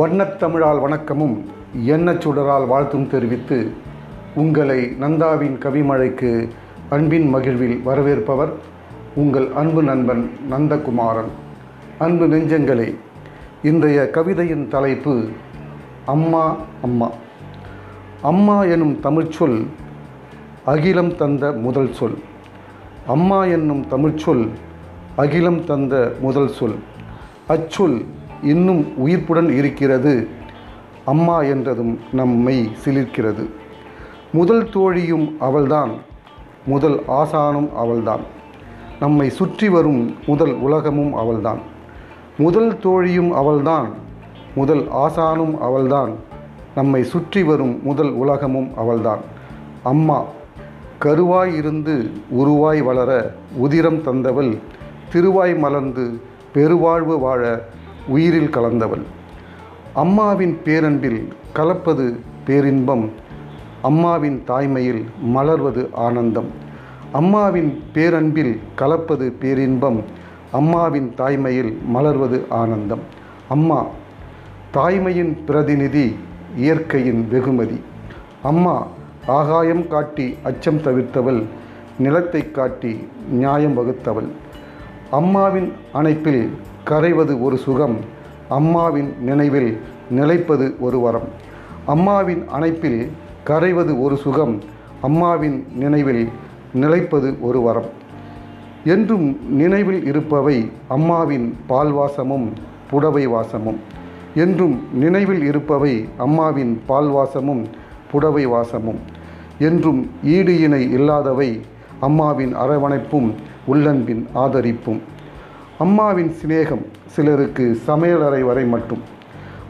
வண்ணத்தமிழால் வணக்கமும் எண்ணச் சுடரால் வாழ்த்தும் தெரிவித்து உங்களை நந்தாவின் கவிமழைக்கு அன்பின் மகிழ்வில் வரவேற்பவர் உங்கள் அன்பு நண்பன் நந்தகுமாரன். அன்பு நெஞ்சங்களே இன்றைய கவிதையின் தலைப்பு அம்மா அம்மா. அம்மா எனும் தமிழ்ச்சொல் அகிலம் தந்த முதல் சொல். அம்மா என்னும் தமிழ்ச்சொல் அகிலம் தந்த முதல் சொல். அச்சொல் இன்னும் உயிர்ப்புடன் இருக்கிறது. அம்மா என்றதும் நம்மை சிலிர்க்கிறது. முதல் தோழியும் அவள்தான் முதல் ஆசானும் அவள்தான். நம்மை சுற்றி வரும் முதல் உலகமும் அவள்தான். முதல் தோழியும் அவள்தான் முதல் ஆசானும் அவள்தான். நம்மை சுற்றி வரும் முதல் உலகமும் அவள்தான். அம்மா கருவாய் இருந்து உருவாய் வளர உதிரம் தந்தவள் திருவாய் மலர்ந்து பெருவாழ்வு வாழ உயிரில் கலந்தவள். அம்மாவின் பேரன்பில் கலப்பது பேரின்பம். அம்மாவின் தாய்மையில் மலர்வது ஆனந்தம். அம்மாவின் பேரன்பில் கலப்பது பேரின்பம். அம்மாவின் தாய்மையில் மலர்வது ஆனந்தம். அம்மா தாய்மையின் பிரதிநிதி இயற்கையின் வெகுமதி. அம்மா ஆகாயம் காட்டி அச்சம் தவிர்த்தவள் நிலத்தை காட்டி நியாயம் வகுத்தவள். அம்மாவின் அணைப்பில் கரைவது ஒரு சுகம் அம்மாவின் நினைவில் நிலைப்பது ஒரு வரம். அம்மாவின் அணைப்பில் கரைவது ஒரு சுகம் அம்மாவின் நினைவில் நிலைப்பது ஒரு வரம். என்றும் நினைவில் இருப்பவை அம்மாவின் பால்வாசமும் புடவை வாசமும். என்றும் நினைவில் இருப்பவை அம்மாவின் பால்வாசமும் புடவை வாசமும். என்றும் ஈடு இணை இல்லாதவை அம்மாவின் அரவணைப்பும் உள்ளன்பின் ஆதரிப்பும். அம்மாவின் சிநேகம் சிலருக்கு சமையலறை வரை மட்டும்.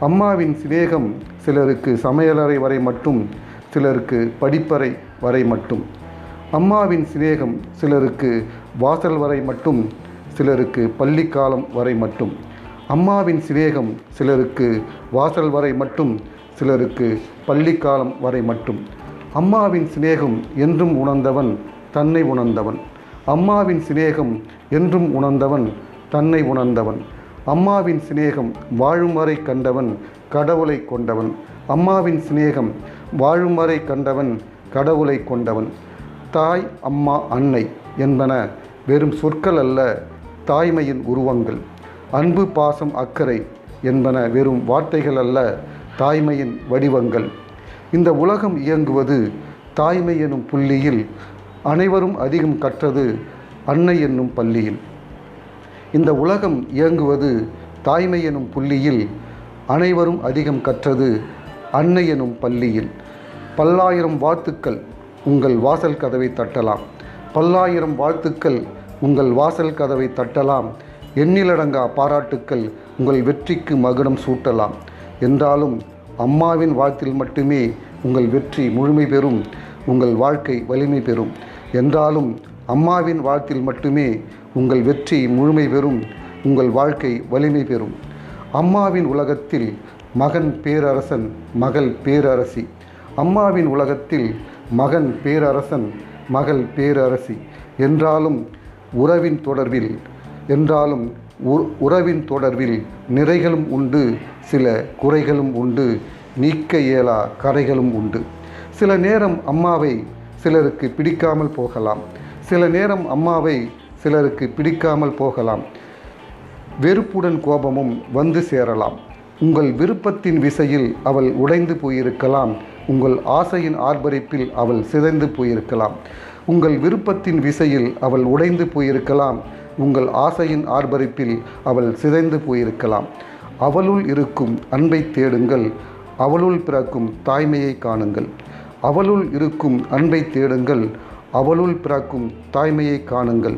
அம்மாவின் சிநேகம் சிலருக்கு சமையலறை வரை மட்டும் சிலருக்கு படிப்பறை வரை மட்டும். அம்மாவின் சிநேகம் சிலருக்கு வாசல் வரை மட்டும் சிலருக்கு பள்ளிக்காலம் வரை மட்டும். அம்மாவின் சிநேகம் சிலருக்கு வாசல் வரை மட்டும் சிலருக்கு பள்ளிக்காலம் வரை மட்டும். அம்மாவின் சிநேகம் என்றும் உணர்ந்தவன் தன்னை உணர்ந்தவன். அம்மாவின் சிநேகம் என்றும் உணர்ந்தவன் தன்னை உணர்ந்தவன். அம்மாவின் சிநேகம் வாழும் வரை கண்டவன் கடவுளை கொண்டவன். அம்மாவின் சிநேகம் வாழும் வரை கண்டவன் கடவுளை கொண்டவன். தாய் அம்மா அன்னை என்பன வெறும் சொற்கள் அல்ல தாய்மையின் உருவங்கள். அன்பு பாசம் அக்கறை என்பன வெறும் வார்த்தைகள் அல்ல தாய்மையின் வடிவங்கள். இந்த உலகம் இயங்குவது தாய்மை எனும் புள்ளியில் அனைவரும் அதிகம் கற்றது அன்னை என்னும் பள்ளியில். இந்த உலகம் இயங்குவது தாய்மை எனும் புள்ளியில் அனைவரும் அதிகம் கற்றது அன்னை எனும் பள்ளியில். பல்லாயிரம் வாழ்த்துக்கள் உங்கள் வாசல் கதவை தட்டலாம். பல்லாயிரம் வாழ்த்துக்கள் உங்கள் வாசல் கதவை தட்டலாம். எண்ணிலடங்கா பாராட்டுக்கள் உங்கள் வெற்றிக்கு மகுடம் சூட்டலாம். என்றாலும் அம்மாவின் வாழ்த்தில் மட்டுமே உங்கள் வெற்றி முழுமை பெறும் உங்கள் வாழ்க்கை வலிமை பெறும். என்றாலும் அம்மாவின் வாழ்த்தில் மட்டுமே உங்கள் வெற்றி முழுமை பெறும் உங்கள் வாழ்க்கை வலிமை பெறும். அம்மாவின் உலகத்தில் மகன் பேரரசன் மகள் பேரரசி. அம்மாவின் உலகத்தில் மகன் பேரரசன் மகள் பேரரசி. என்றாலும் உறவின் தொடர்பில் என்றாலும் உறவின் தொடர்பில் நிறைகளும் உண்டு சில குறைகளும் உண்டு நீக்க இயலா கரைகளும் உண்டு. சில நேரம் அம்மாவை சிலருக்கு பிடிக்காமல் போகலாம். சில நேரம் அம்மாவை சிலருக்கு பிடிக்காமல் போகலாம். வெறுப்புடன் கோபமும் வந்து சேரலாம். உங்கள் விருப்பத்தின் விசையில் அவள் உடைந்து போயிருக்கலாம். உங்கள் ஆசையின் ஆர்ப்பரிப்பில் அவள் சிதைந்து போயிருக்கலாம். உங்கள் விருப்பத்தின் விசையில் அவள் உடைந்து போயிருக்கலாம். உங்கள் ஆசையின் ஆர்ப்பரிப்பில் அவள் சிதைந்து போயிருக்கலாம். அவளுள் இருக்கும் அன்பை தேடுங்கள். அவளுள் பிறக்கும் தாய்மையை காணுங்கள். அவளுள் இருக்கும் அன்பை தேடுங்கள். அவளுள் பிறக்கும் தாய்மையை காணுங்கள்.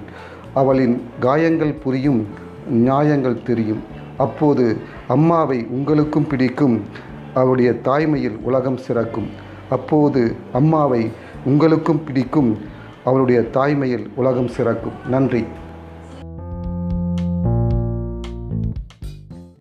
அவளின் காயங்கள் புரியும் நியாயங்கள் தெரியும். அப்போது அம்மாவை உங்களுக்கும் பிடிக்கும். அவளுடைய தாய்மையில் உலகம் சிறக்கும். அப்போது அம்மாவை உங்களுக்கும் பிடிக்கும். அவளுடைய தாய்மையில் உலகம் சிறக்கும். நன்றி.